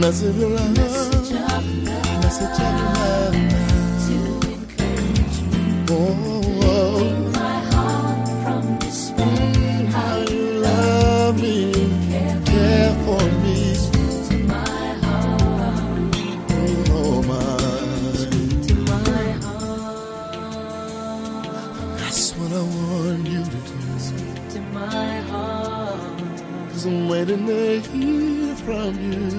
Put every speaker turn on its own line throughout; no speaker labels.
Message of love, message of love, to encourage me. Oh, my heart from despair. How you love me, care, for me. To my heart, oh my. To my heart. That's what I want you to do. Speak to my heart. Cause I'm waiting to hear from you.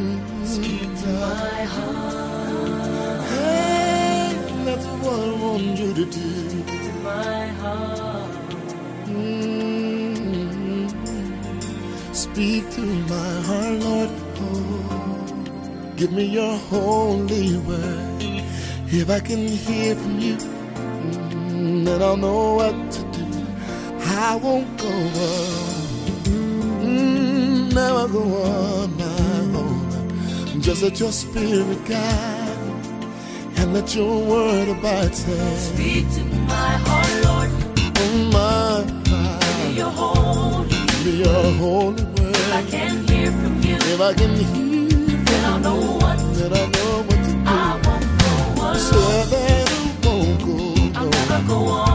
Speak to my heart. Hey, that's what I want you to do. Speak To my heart. Mm-hmm. Speak to my heart, Lord. Oh, give me your holy word. If I can hear from you, mm, then I'll know what to do. I won't go on. Mm, never go on. Just let your spirit guide and let your word abide.
Speak to my heart, Lord.
oh my,
Give me your holy.
be your holy word.
If I can hear from you,
If I can hear,
then I'll know what
then I know what to do.
I won't go alone.
So that I won't go,
I'll
no.
never go on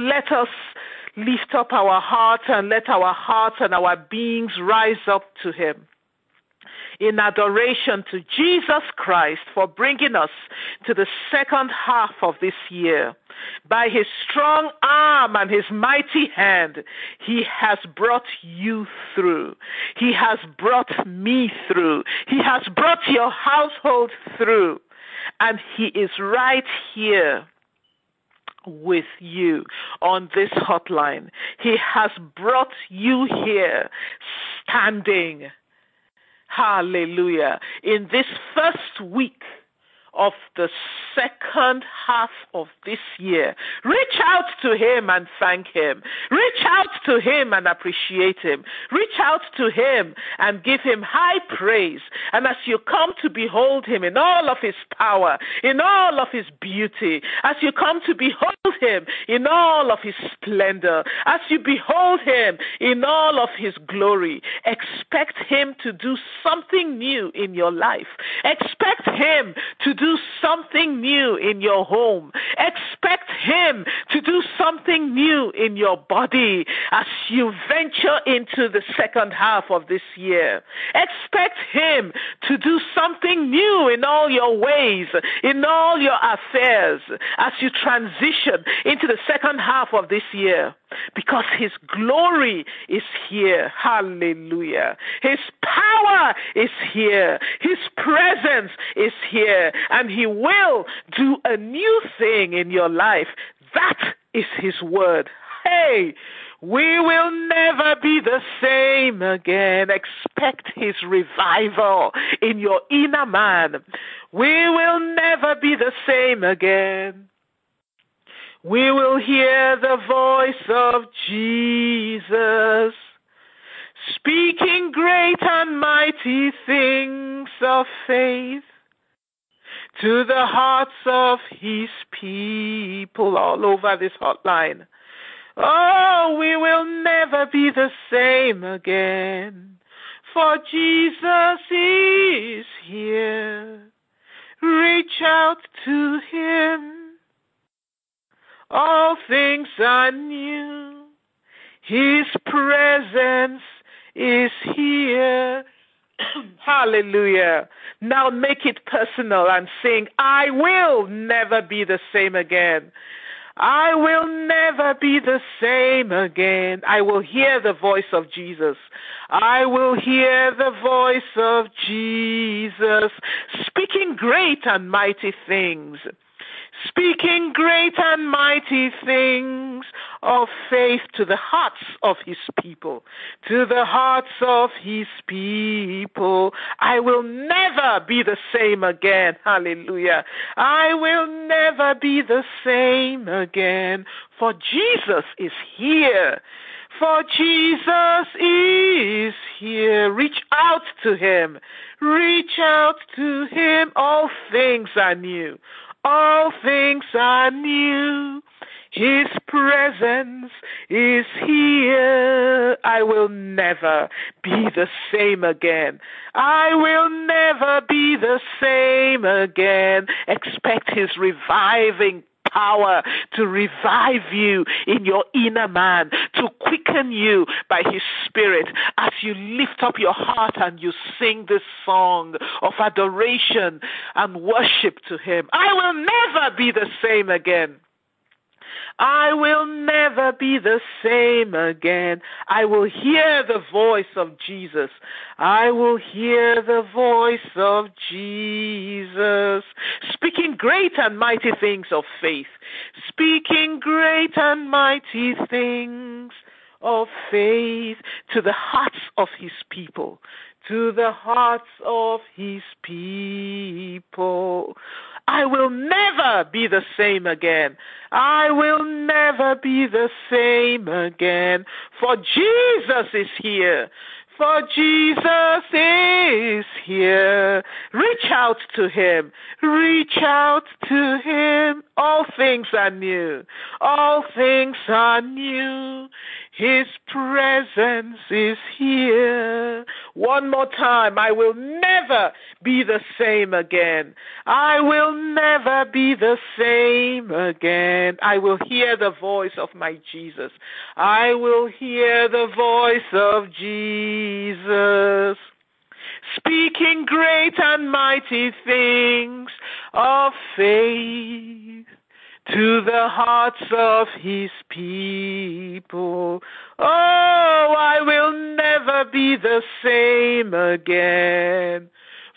let
us lift up our hearts and let our hearts and our beings rise up to Him in adoration to Jesus Christ for bringing us to the second half of this year. By his strong arm and his mighty hand, he has brought you through. He has brought me through. He has brought your household through. And he is right here with you on this hotline. He has brought you here standing. Hallelujah. In this first week of the second half of this year. Reach out to him and thank him. Reach out to him and appreciate him. Reach out to him and give him high praise. And as you come to behold him in all of his power, in all of his beauty, as you come to behold him in all of his splendor, as you behold him in all of his glory, expect him to do something new in your life. Expect him to do something new in your home. Expect Him to do something new in your body as you venture into the second half of this year. Expect Him to do something new in all your ways, in all your affairs as you transition into the second half of this year because his glory is here. Hallelujah. His power is here. His presence is here. And he will do a new thing in your life That is His word. Hey, we will never be the same again. Expect His revival in your inner man. We will never be the same again. We will hear the voice of Jesus speaking great and mighty things of faith to the hearts of his people all over this hotline. Oh, we will never be the same again, for Jesus is here. Reach out to him. All things are new. His presence is here. Hallelujah. Now make it personal and sing, I will never be the same again. I will never be the same again. I will hear the voice of Jesus. I will hear the voice of Jesus speaking great and mighty things speaking great and mighty things of faith to the hearts of his people, to the hearts of his people. I will never be the same again. Hallelujah. I will never be the same again, for Jesus is here. For Jesus is here. Reach out to him. Reach out to him. All things are new. All things are new. His presence is here. I will never be the same again. I will never be the same again. Expect His reviving power to revive you in your inner man, to quicken you by His Spirit as you lift up your heart and you sing this song of adoration and worship to Him. I will never be the same again. I will never be the same again. I will hear the voice of Jesus. I will hear the voice of Jesus speaking great and mighty things of faith, speaking great and mighty things of faith to the hearts of his people, to the hearts of his people. I will never be the same again. I will never be the same again. For Jesus is here. For Jesus is here. Reach out to him. Reach out to him. All things are new. All things are new. His presence is here. One more time. I will never be the same again. I will never be the same again. I will hear the voice of my Jesus. I will hear the voice of Jesus speaking great and mighty things of faith to the hearts of his people. Oh, I will never be the same again.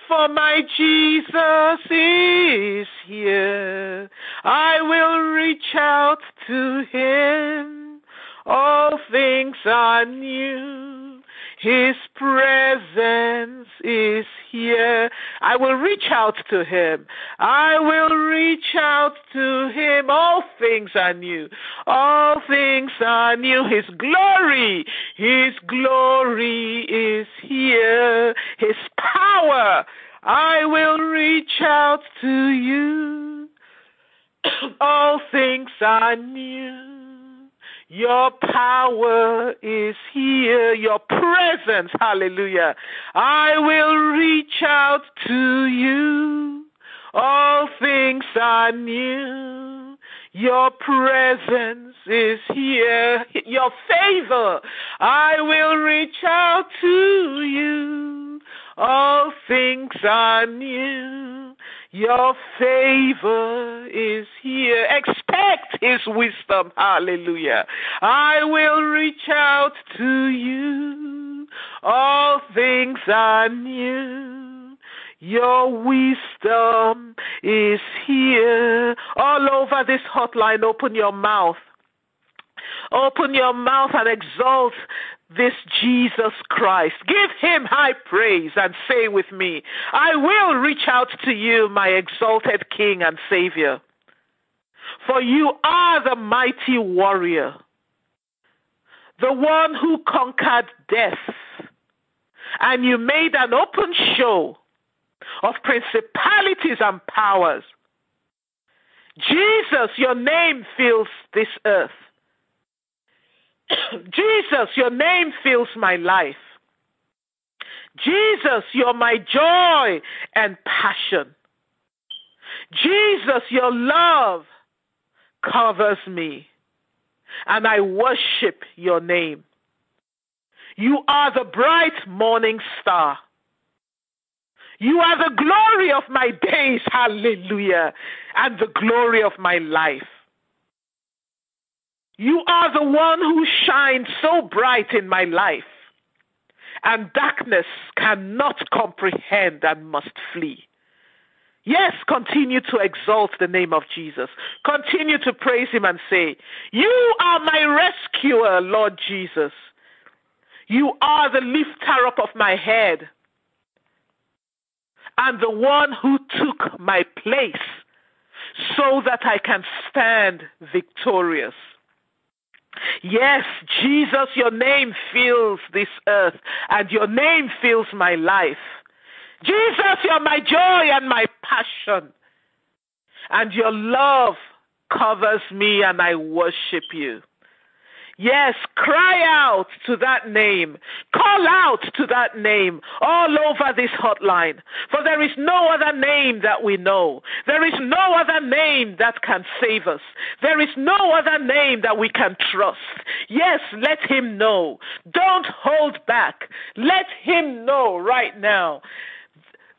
For my Jesus is here. I will reach out to him. All things are new. His presence is here. I will reach out to him. I will reach out to him. All things are new. All things are new. His glory, His glory is here. His power. I will reach out to you. All things are new. Your power is here. Your presence. Hallelujah. I will reach out to you. All things are new. Your presence is here. Your favor. I will reach out to you. All things are new. Your favor is here. Expect His wisdom. Hallelujah. I will reach out to you. All things are new. Your wisdom is here. All over this hotline, open your mouth. Open your mouth and exalt this Jesus Christ. Give him high praise and say with me, I will reach out to you, my exalted King and Savior. For you are the mighty warrior, the one who conquered death, and you made an open show of principalities and powers. Jesus, your name fills this earth. Jesus, your name fills my life. Jesus, you're my joy and passion. Jesus, your love covers me, and I worship your name. You are the bright morning star. You are the glory of my days, hallelujah, and the glory of my life. You are the one who shines so bright in my life, and darkness cannot comprehend and must flee. Yes, continue to exalt the name of Jesus. Continue to praise him and say, You are my rescuer, Lord Jesus. You are the lifter up of my head and the one who took my place so that I can stand victorious. Yes, Jesus, your name fills this earth and your name fills my life. Jesus, you're my joy and my passion. And your love covers me and I worship you. Yes, cry out to that name. Call out to that name all over this hotline. For there is no other name that we know. There is no other name that can save us. There is no other name that we can trust. Yes, let him know. Don't hold back. Let him know right now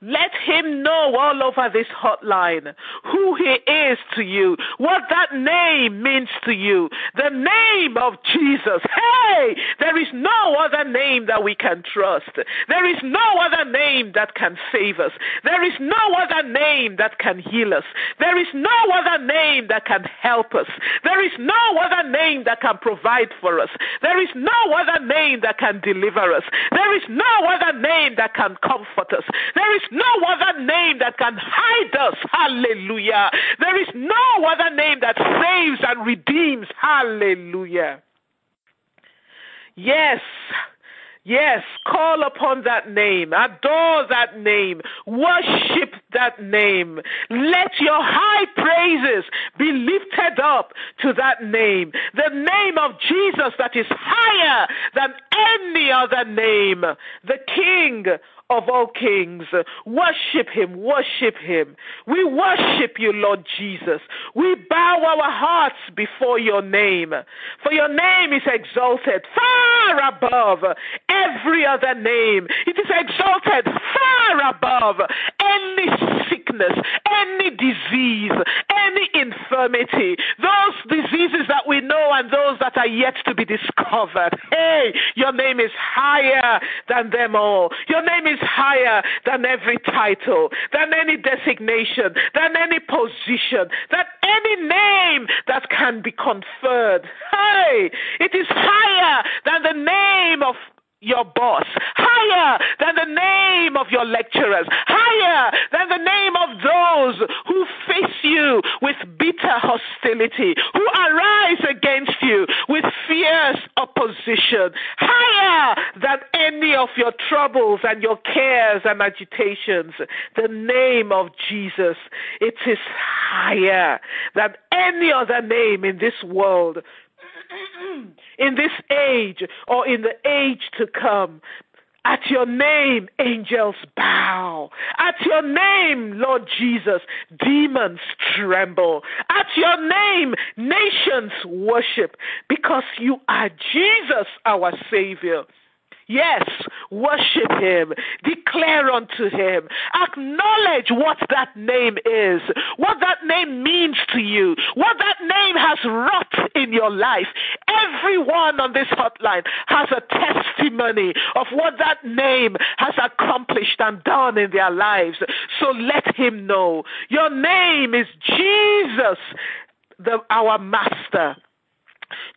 let him know all over this hotline who he is to you, what that name means to you. The name of Jesus. Hey, there is no other name that we can trust. There is no other name that can save us. There is no other name that can heal us. There is no other name that can help us. There is no other name that can provide for us. There is no other name that can deliver us. There is no other name that can comfort us. There is no other name that can hide us. Hallelujah. There is no other name that saves and redeems. Hallelujah. Yes. Yes, call upon that name, adore that name, worship that name. Let your high praises be lifted up to that name, the name of Jesus that is higher than any other name, the King of all kings. Worship him, worship him. We worship you, Lord Jesus. We bow our hearts before your name, for your name is exalted far above every other name. It is exalted far above any sickness, any disease, any infirmity, those diseases that we know and those that are yet to be discovered. Hey, your name is higher than them all. Your name is higher than every title, than any designation, than any position, than any name that can be conferred. Hey, it is higher than the name of your boss, higher than the name of your lecturers, higher than the name of those who face you with bitter hostility, who arise against you with fierce opposition, higher than any of your troubles and your cares and agitations. The name of Jesus, it is higher than any other name in this world in this age or in the age to come. At your name, angels bow. At your name, Lord Jesus, demons tremble. At your name, nations worship because you are Jesus, our Savior. Yes, worship him, declare unto him, acknowledge what that name is, what that name means to you, what that name has wrought in your life. Everyone on this hotline has a testimony of what that name has accomplished and done in their lives. So let him know. Your name is Jesus, the, our Master.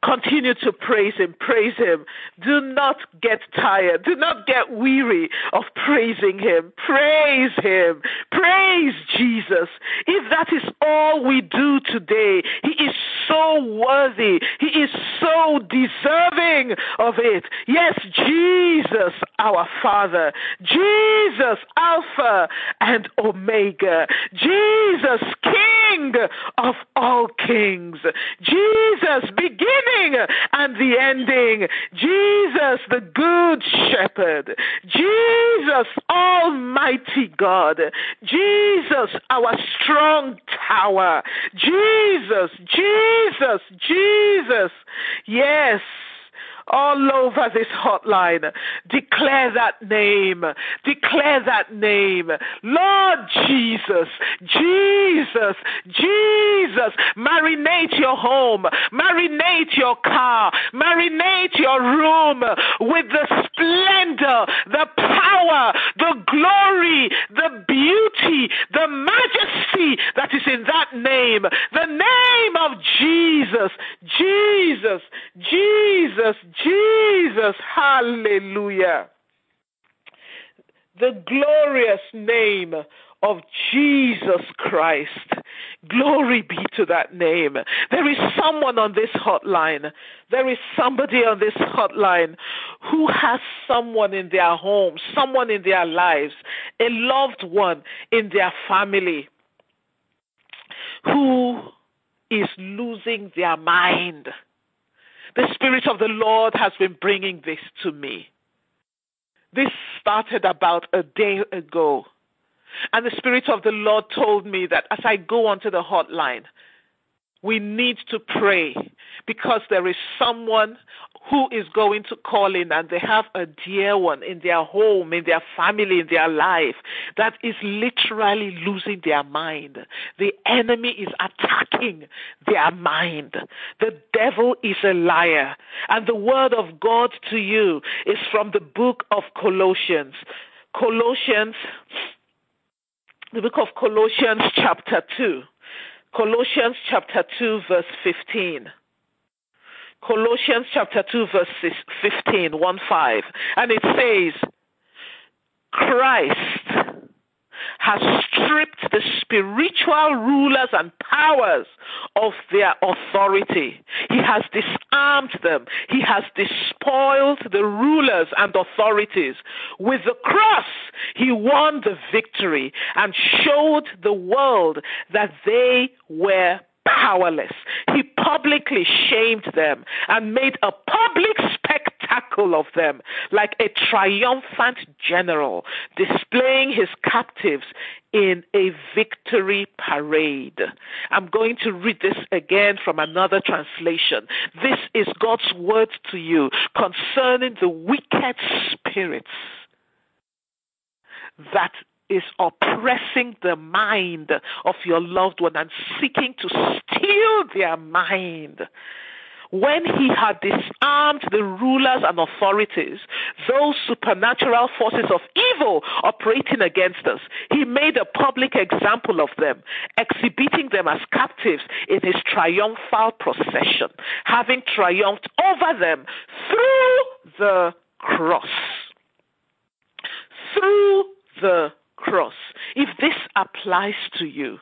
Continue to praise Him. Praise Him. Do not get tired. Do not get weary of praising Him. Praise Him. Praise Jesus. If that is all we do today, He is so worthy. He is so deserving of it. Yes, Jesus, our Father. Jesus, Alpha and Omega. Jesus, King of all kings. Jesus, beginning and the ending. Jesus, the Good Shepherd. Jesus, Almighty God. Jesus, our strong tower. Jesus, Jesus, Jesus. Yes all over this hotline. Declare that name. Declare that name. Lord Jesus, Jesus, Jesus. Marinate your home. Marinate your car. Marinate your room with the splendor, the power, the glory, the beauty, the majesty that is in that name. The name of Jesus. Jesus. Jesus. Jesus. Hallelujah. The glorious name of Jesus Christ. Glory be to that name. There is someone on this hotline. There is somebody on this hotline who has someone in their home, someone in their lives, a loved one in their family who is losing their mind the Spirit of the Lord has been bringing this to me. This started about a day ago. And the Spirit of the Lord told me that as I go onto the hotline, we need to pray because there is someone who is going to call in and they have a dear one in their home, in their family, in their life that is literally losing their mind. The enemy is attacking their mind. The devil is a liar. And the word of God to you is from the book of Colossians. Colossians, the book of Colossians, chapter 2. Colossians chapter 2, verse 15. Colossians chapter 2, verse 15, 1 5. And it says, Christ has stripped the spiritual rulers and powers of their authority. He has disarmed them. He has despoiled the rulers and authorities. With the cross, he won the victory and showed the world that they were powerless. He publicly shamed them and made a public spectacle of them, like a triumphant general displaying his captives in a victory parade. I'm going to read this again from another translation. This is God's word to you concerning the wicked spirits that is oppressing the mind of your loved one and seeking to steal their mind. When he had disarmed the rulers and authorities, those supernatural forces of evil operating against us, he made a public example of them, exhibiting them as captives in his triumphal procession, having triumphed over them through the cross. Through the cross. If this applies to you,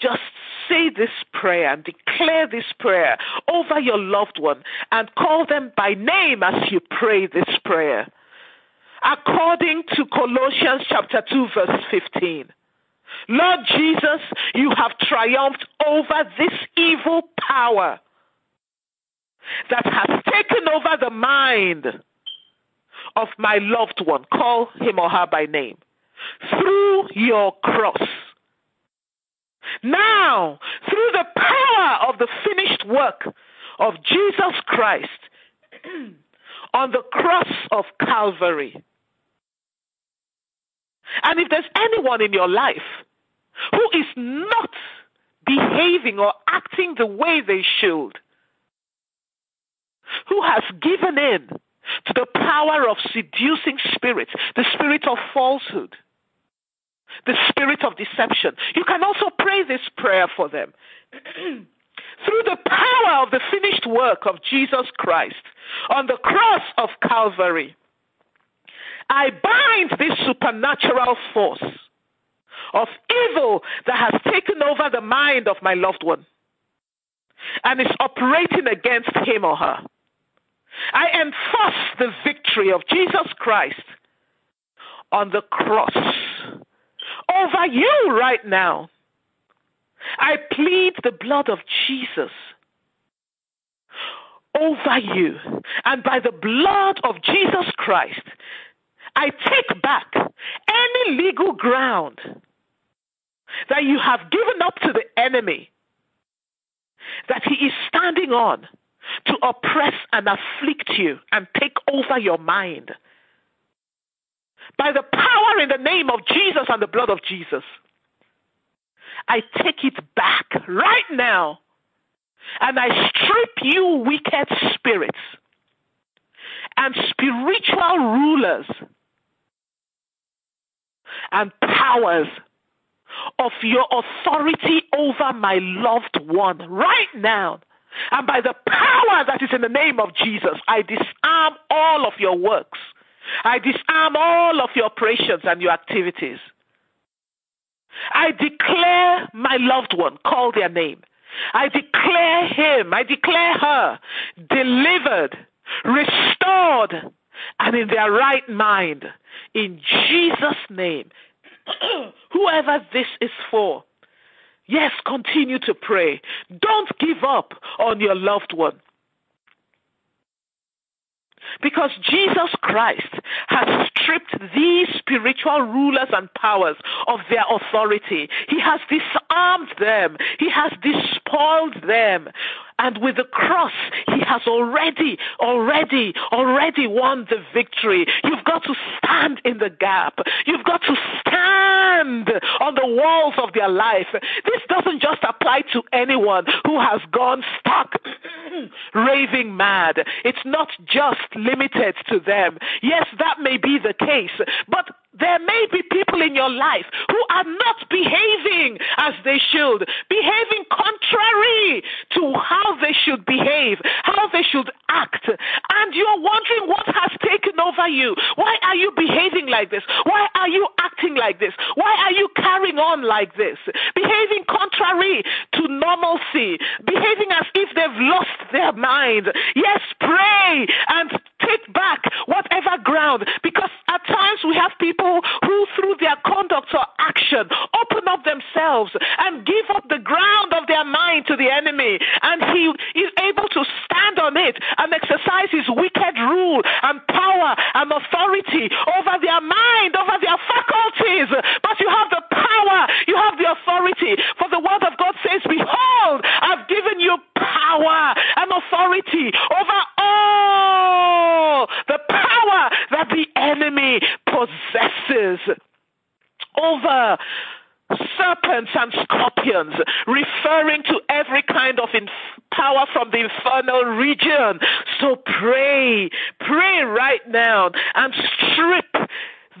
just say this prayer and declare this prayer over your loved one and call them by name as you pray this prayer. According to Colossians chapter 2 verse 15. Lord Jesus, you have triumphed over this evil power that has taken over the mind of my loved one. Call him or her by name through your cross. Now, through the power of the finished work of Jesus Christ on the cross of Calvary. And if there's anyone in your life who is not behaving or acting the way they should, who has given in to the power of seducing spirits, the spirit of falsehood, the spirit of deception. You can also pray this prayer for them. Through the power of the finished work of Jesus Christ on the cross of Calvary, I bind this supernatural force of evil that has taken over the mind of my loved one and is operating against him or her. I enforce the victory of Jesus Christ on the cross over you right now. I plead the blood of Jesus over you. And by the blood of Jesus Christ, I take back any legal ground that you have given up to the enemy that he is standing on to oppress and afflict you and take over your mind. By the power in the name of Jesus and the blood of Jesus, I take it back right now and I strip you wicked spirits and spiritual rulers and powers of your authority over my loved one right now. And by the power that is in the name of Jesus, I disarm all of your works. I disarm all of your operations and your activities. I declare my loved one, call their name. I declare him, I declare her delivered, restored, and in their right mind. In Jesus' name. Whoever this is for, yes, continue to pray. Don't give up on your loved one. Because Jesus Christ has stripped these spiritual rulers and powers of their authority. He has disarmed them. He has despoiled them. And with the cross, he has already, already, already won the victory. You've got to stand in the gap. You've got to stand on the walls of their life. This doesn't just apply to anyone who has gone stark raving mad. It's not just limited to them. Yes, that may be the case, but there may be people in your life who are not behaving as they should, behaving contrary to how they should behave, how they should act. And you're wondering what has taken over you. Why are you behaving like this? Why are you acting like this? Why are you carrying on like this? Behaving contrary to normalcy, behaving as if they've lost their mind. Yes, pray and take back whatever ground because at times we have people who, through their conduct or action, open up themselves and give up the ground of their mind to the enemy, and he is able to stand on it and exercise his wicked rule and power and authority over their mind, over their faculties. But you have the power, you have the authority. For the word of God says, Behold, I've given you power and authority over all the power that the enemy possesses over serpents and scorpions, referring to every kind of inf- power from the infernal region. So pray, pray right now and strip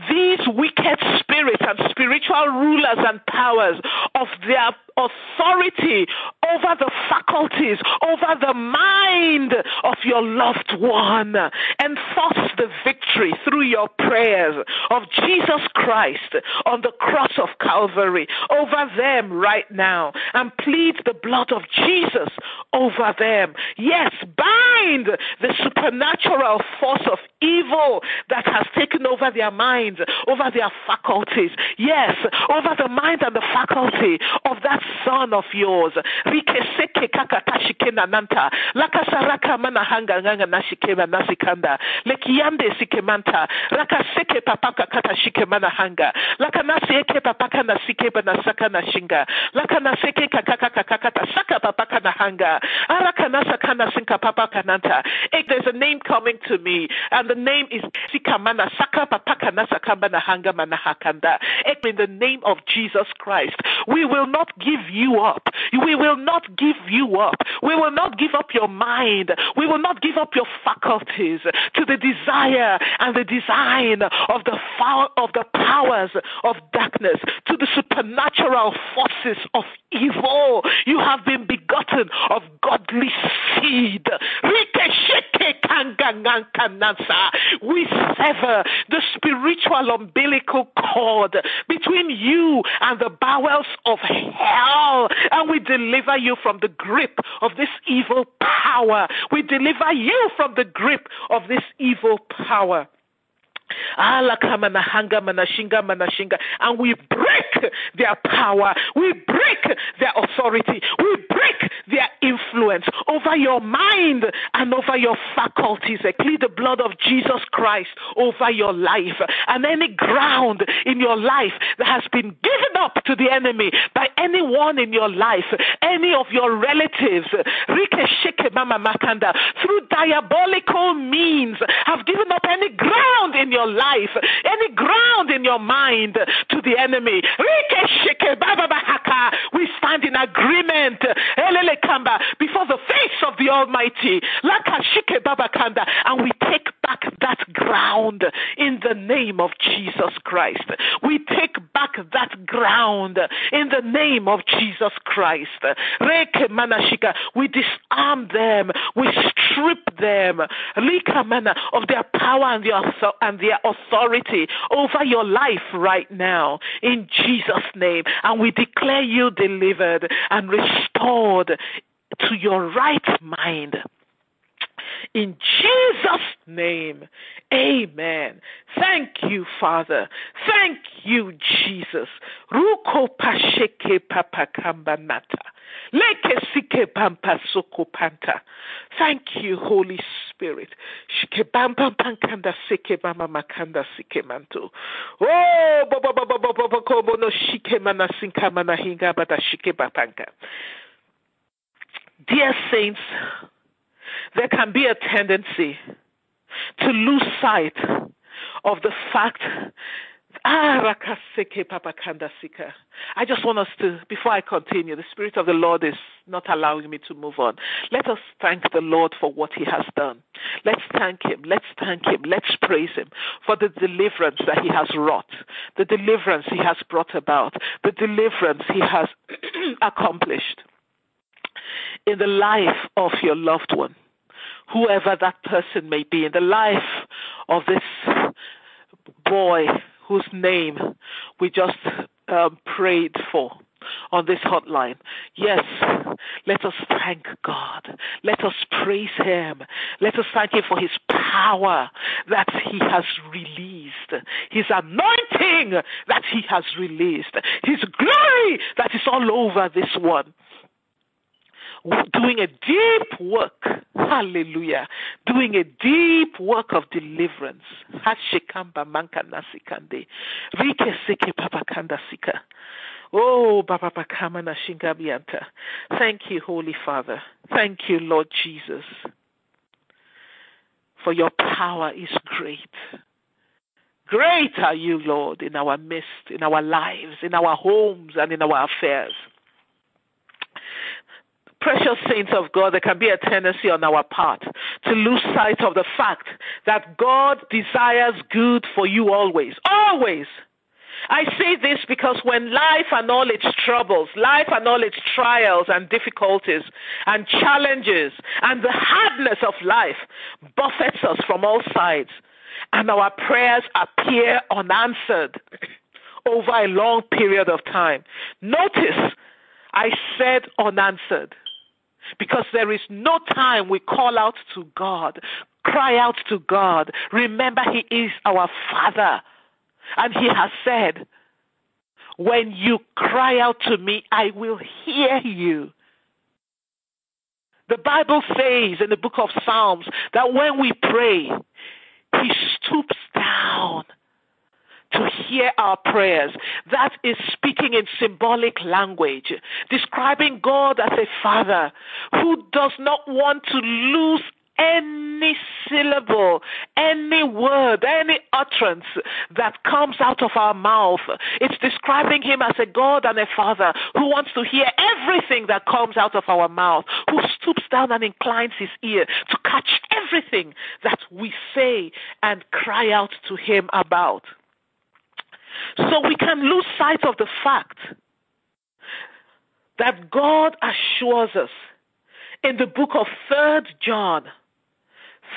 these wicked spirits and spiritual rulers and powers of their authority over the faculties, over the mind of your loved one. Victory through your prayers of Jesus Christ on the cross of Calvary over them right now and plead the blood of Jesus over them. Yes, bind the supernatural force of evil that has taken over their minds, over their faculties. Yes, over the mind and the faculty of that son of yours. Lakasaraka manahanga nashikema nasikanda. Lekiyande Rakaseke papaka papaka kakaka saka papaka nahanga. Sinka papaka nanta. There's a name coming to me, and the name is Sikamana Saka Hakanda. Eh, In the name of Jesus Christ, we will not give you up. We will not give you up. We will not give up your mind. We will not give up your faculties to the desire and the design of the of the powers of darkness, to the supernatural forces of evil. You have been begotten of godly seed. We sever the spiritual umbilical cord between you and the bowels of hell, and we deliver you from the grip of this evil power. We deliver you from the grip of this evil power. And we break their power. We break their authority. We break their influence over your mind and over your faculties. I plead the blood of Jesus Christ over your life and any ground in your life that has been given up to the enemy by anyone in your life, any of your relatives, through diabolical means have given up any ground in your life, any ground in your mind to the enemy. We stand in agreement before the face of the Almighty. And we take back that ground in the name of Jesus Christ. We take back that ground in the name of Jesus Christ. We disarm them, we strip them of their power and their, and their authority over your life right now in Jesus' name. And we declare you delivered and restored to your right mind. In Jesus' name, amen. Thank you, Father. Thank you, Jesus. Ruko pasheke papakamba nata. Leke sike bampa soko panta. Thank you, Holy Spirit. Shike bamba pankanda sike bama makanda sike manto. Oh, baba baba baba baba kobo no shike mana sinka mana hinga bada shike bapanka. Dear saints, there can be a tendency to lose sight of the fact Ah. I just want us to, before I continue, the Spirit of the Lord is not allowing me to move on. Let us thank the Lord for what He has done. Let's thank Him. Let's thank Him. Let's praise Him for the deliverance that He has wrought, the deliverance He has brought about, the deliverance He has accomplished in the life of your loved one, whoever that person may be, in the life of this boy whose name we just um, prayed for on this hotline. Yes, let us thank God. Let us praise Him. Let us thank Him for His power that He has released, His anointing that He has released, His glory that is all over this one doing a deep work. Hallelujah. Doing a deep work of deliverance. Sika. Oh, Baba Bakama na shingabianta. Thank you, Holy Father. Thank you, Lord Jesus. For your power is great. Great are you, Lord, in our midst, in our lives, in our homes, and in our affairs precious saints of God, there can be a tendency on our part to lose sight of the fact that God desires good for you always. Always. I say this because when life and all its troubles, life and all its trials and difficulties and challenges and the hardness of life buffets us from all sides and our prayers appear unanswered over a long period of time. Notice I said unanswered because there is no time we call out to God, cry out to God. Remember, He is our Father. And He has said, When you cry out to me, I will hear you. The Bible says in the book of Psalms that when we pray, He stoops down to hear our prayers. That is speaking in symbolic language, describing God as a father who does not want to lose any syllable, any word, any utterance that comes out of our mouth. It's describing him as a God and a Father who wants to hear everything that comes out of our mouth, who stoops down and inclines his ear to catch everything that we say and cry out to him about. So we can lose sight of the fact that God assures us in the book of 3rd John,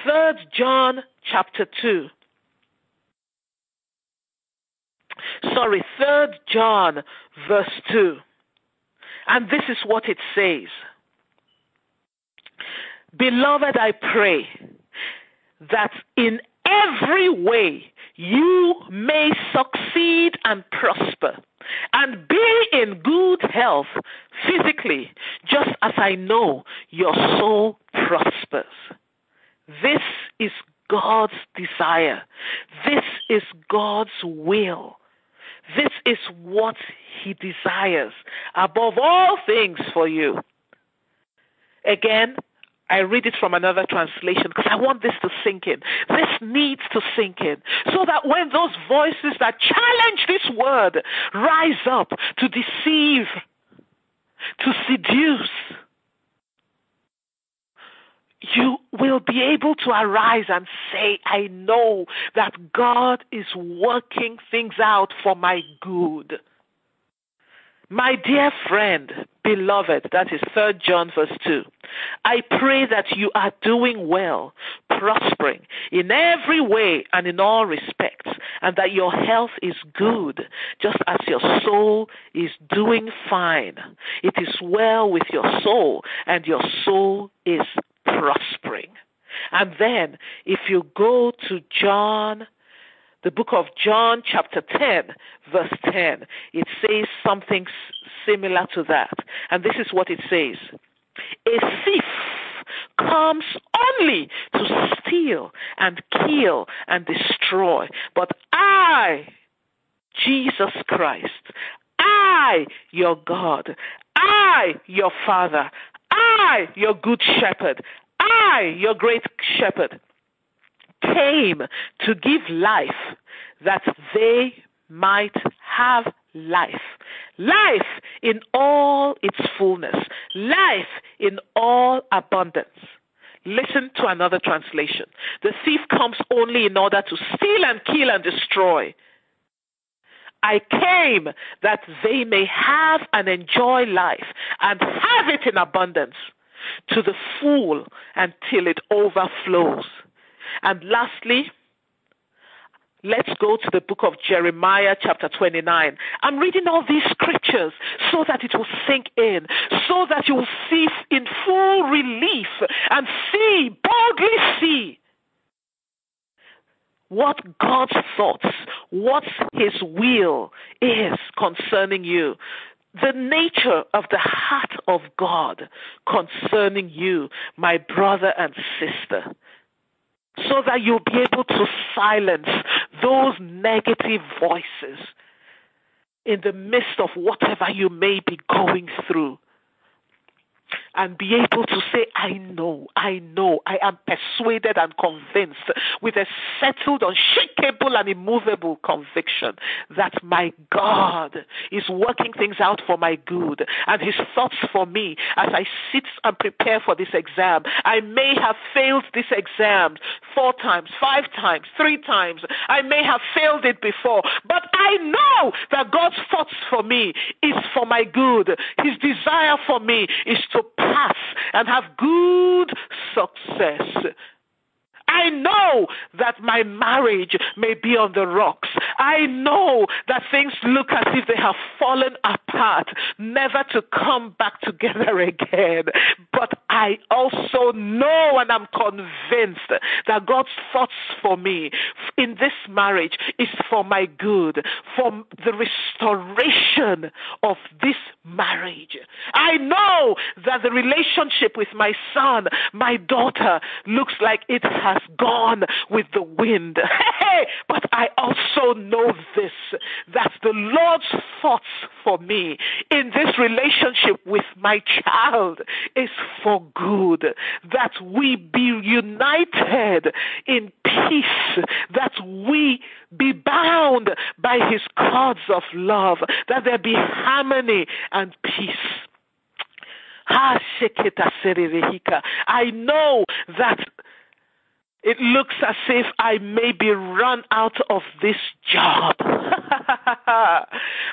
3rd John chapter 2. Sorry, 3rd John verse 2. And this is what it says. Beloved, I pray that in every way you may succeed and prosper and be in good health physically, just as I know your soul prospers. This is God's desire. This is God's will. This is what He desires above all things for you. Again, I read it from another translation because I want this to sink in. This needs to sink in so that when those voices that challenge this word rise up to deceive, to seduce, you will be able to arise and say, I know that God is working things out for my good. My dear friend, beloved, that is 3 John verse 2. I pray that you are doing well, prospering in every way and in all respects, and that your health is good, just as your soul is doing fine. It is well with your soul, and your soul is prospering. And then, if you go to John the book of John, chapter 10, verse 10, it says something similar to that. And this is what it says A thief comes only to steal and kill and destroy. But I, Jesus Christ, I, your God, I, your Father, I, your good shepherd, I, your great shepherd, came to give life that they might have life. Life in all its fullness. Life in all abundance. Listen to another translation. The thief comes only in order to steal and kill and destroy. I came that they may have and enjoy life and have it in abundance to the full until it overflows. And lastly, Let's go to the book of Jeremiah, chapter 29. I'm reading all these scriptures so that it will sink in, so that you will see in full relief and see, boldly see what God's thoughts, what His will is concerning you. The nature of the heart of God concerning you, my brother and sister so that you'll be able to silence those negative voices in the midst of whatever you may be going through and be able to say, I know, I know, I am persuaded and convinced with a settled, unshakable, and immovable conviction that my God is working things out for my good and his thoughts for me as I sit and prepare for this exam. I may have failed this exam four times, five times, three times. I may have failed it before, but I know that God's thoughts for me is for my good. His desire for me is to pass and have good success. I know that my marriage may be on the rocks. I know that things look as if they have fallen apart, never to come back together again. But I also know and I'm convinced that God's thoughts for me in this marriage is for my good, for the restoration of this marriage. I know that the relationship with my son, my daughter, looks like it has gone with the wind. But I also know this that the Lord's thoughts for me in this relationship with my child is for good. That we be united in peace, that we be bound by his cords of love, that there be harmony and peace. I know that it looks as if I may be run out of this job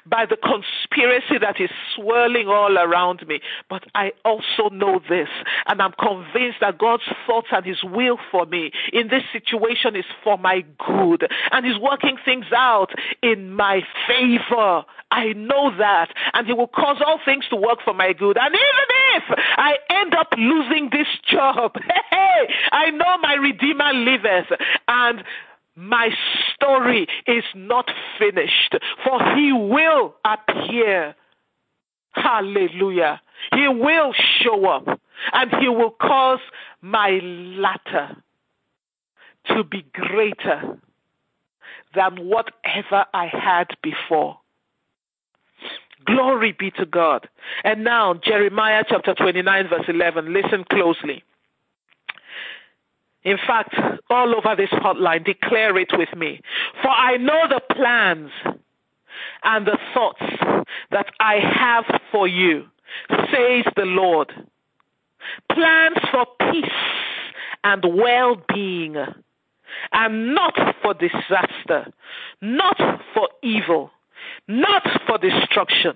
by the conspiracy that is swirling all around me. But I also know this, and I'm convinced that God's thoughts and His will for me in this situation is for my good, and He's working things out in my favor. I know that, and He will cause all things to work for my good. And even if I end up losing this job, hey, I know my Redeemer liveth, and my story is not finished, for He will appear. Hallelujah. He will show up, and He will cause my latter to be greater than whatever I had before. Glory be to God. And now, Jeremiah chapter 29, verse 11. Listen closely. In fact, all over this hotline, declare it with me. For I know the plans and the thoughts that I have for you, says the Lord. Plans for peace and well being, and not for disaster, not for evil not for destruction,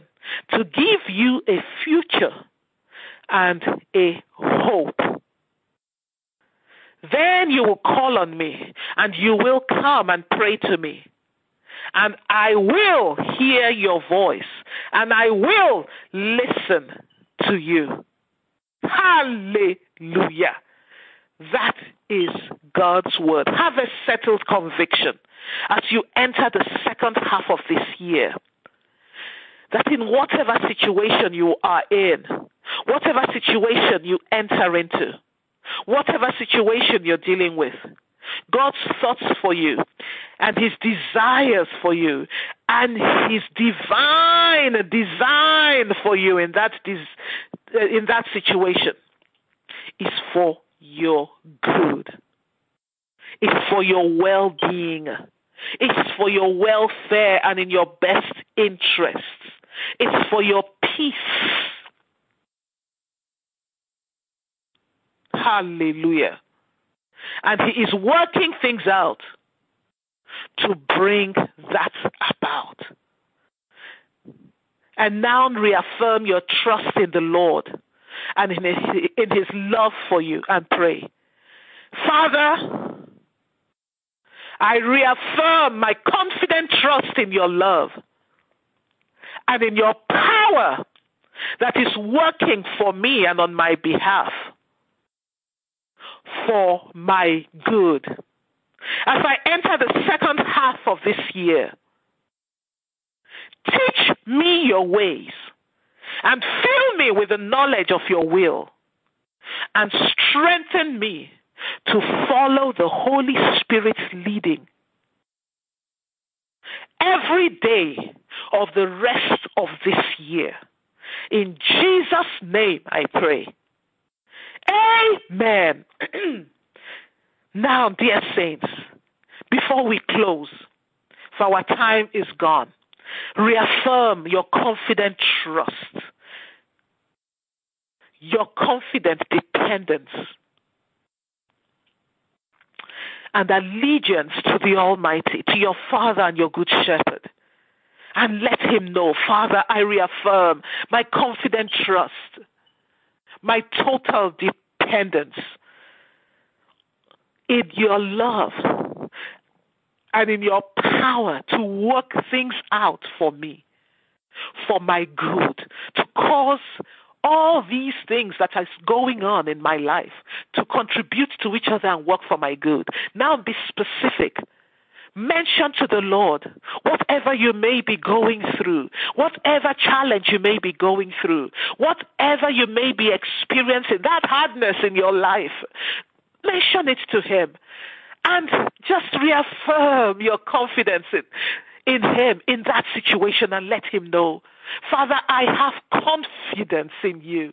to give you a future and a hope. Then you will call on me, and you will come and pray to me. And I will hear your voice, and I will listen to you. Hallelujah. That is God's word. Have a settled conviction as you enter the second half of this year that in whatever situation you are in, whatever situation you enter into, whatever situation you're dealing with, God's thoughts for you and his desires for you and his divine design for you in that uh, in that situation is for your good. It's for your well-being. It's for your welfare and in your best interests. It's for your peace. Hallelujah. And He is working things out to bring that about. And now reaffirm your trust in the Lord and in his, in his love for you and pray. Father, I reaffirm my confident trust in your love and in your power that is working for me and on my behalf for my good. As I enter the second half of this year, teach me your ways and fill me with the knowledge of your will and strengthen me to follow the Holy Spirit's leading every day of the rest of this year. In Jesus' name I pray. Amen. now, dear saints, before we close, for our time is gone, reaffirm your confident trust, your confident dependence and allegiance to the Almighty, to your Father and your Good Shepherd. And let him know, Father, I reaffirm my confident trust, my total dependence in your love and in your power to work things out for me, for my good, to cause all these things that is going on in my life to contribute to each other and work for my good. Now be specific. Mention to the Lord whatever you may be going through, whatever challenge you may be going through, whatever you may be experiencing, that hardness in your life. mention it to him and just reaffirm your confidence in, in him in that situation and let him know Father, I have confidence in you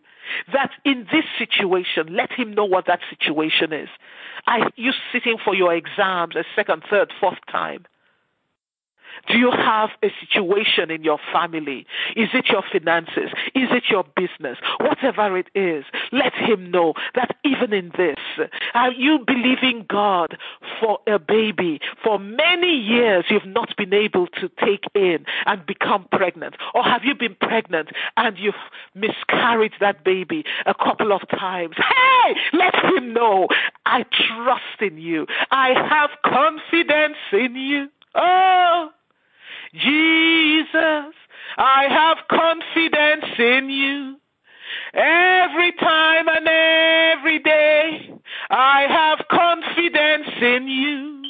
that in this situation, let him know what that situation is. Are you sitting for your exams a second, third, fourth time? Do you have a situation in your family? Is it your finances? Is it your business? Whatever it is, let him know that even in this, are you believing God for a baby? For many years, you've not been able to take in and become pregnant. Or have you been pregnant and you've miscarried that baby a couple of times? Hey, let him know I trust in you. I have confidence in you. Oh, Jesus, I have confidence in you. Every time and every day, I have confidence in you.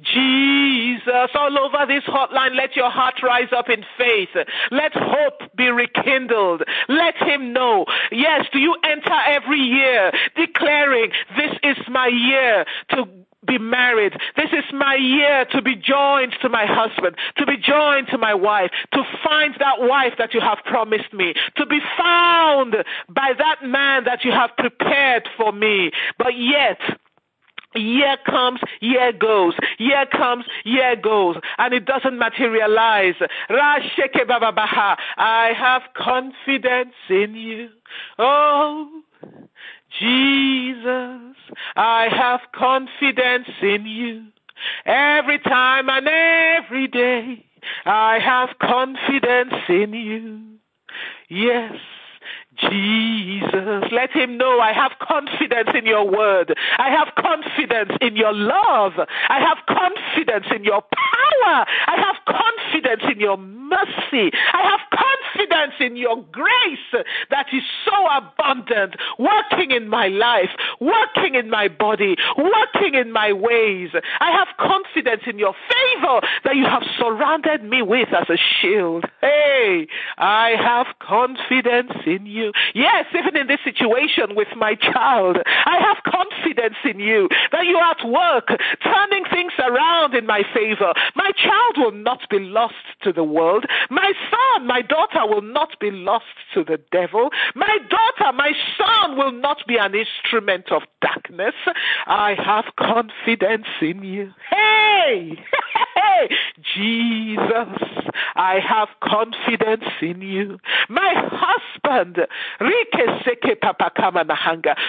Jesus, all over this hotline, let your heart rise up in faith. Let hope be rekindled. Let him know. Yes, do you enter every year declaring, This is my year to be married. This is my year to be joined to my husband, to be joined to my wife, to find that wife that you have promised me, to be found by that man that you have prepared for me. But yet, Year comes, year goes. Year comes, year goes. And it doesn't materialize. I have confidence in you. Oh, Jesus, I have confidence in you. Every time and every day, I have confidence in you. Yes, Jesus, let him know I have confidence in your word. I have confidence in your love. I have confidence in your power. I have confidence in your mercy. I have confidence in your grace that is so abundant, working in my life, working in my body, working in my ways. I have confidence in your favor that you have surrounded me with as a shield. Hey, I have confidence in you. Yes, even in this situation with my child, I have confidence in you that you are at work turning things around in my favor. My child will not be lost to the world. My son, my daughter will not be lost to the devil. My daughter, my son will not be an instrument of darkness. I have confidence in you. Hey! Hey! Jesus, I have confidence in you. My husband,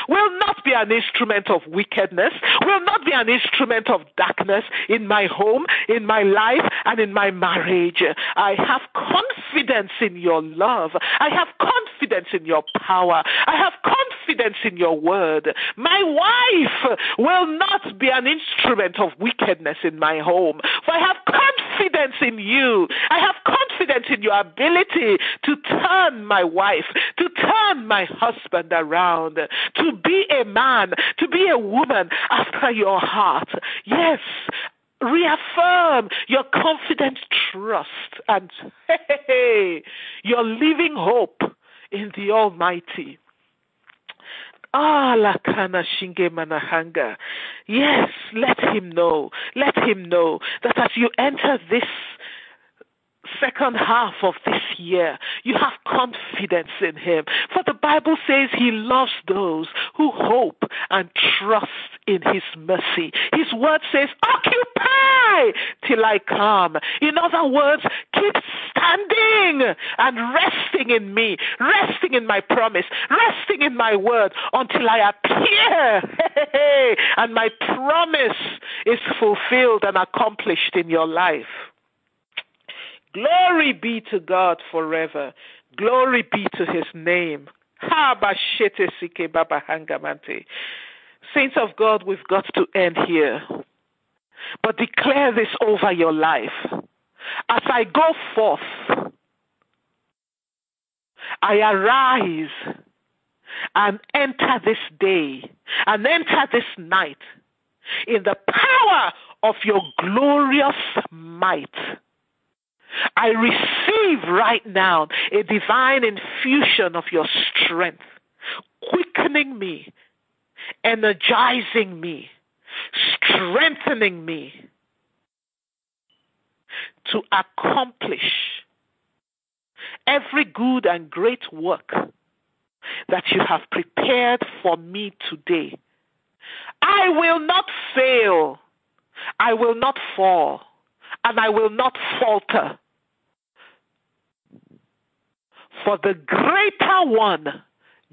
will not be an instrument of wickedness, will not be an instrument of darkness in my home, in my life, and in my marriage. I have confidence in your love. I have confidence in your power. I have confidence in your word. My wife will not be an instrument of wickedness in my home, for I have confidence in you. I have confidence in your ability to turn my wife, to turn my husband around, to be a man, to be a woman after your heart. Yes, reaffirm your confident trust and hey, your living hope in the Almighty. Ah, Lakana Shinge Manahanga. Yes, let him know. Let him know that as you enter this second half of this year, you have confidence in Him. For the Bible says He loves those who hope and trust in His mercy. His word says, Occupy till I come. In other words, keep standing and resting in me, resting in my promise, resting in my word until I appear. and my promise is fulfilled and accomplished in your life. Glory be to God forever. Glory be to his name. Saints of God, we've got to end here. But declare this over your life. As I go forth, I arise and enter this day and enter this night in the power of your glorious might I receive right now a divine infusion of your strength, quickening me energizing me, strengthening me to accomplish every good and great work that you have prepared for me today. I will not fail. I will not fall. And I will not falter. For the greater one,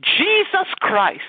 Jesus Christ,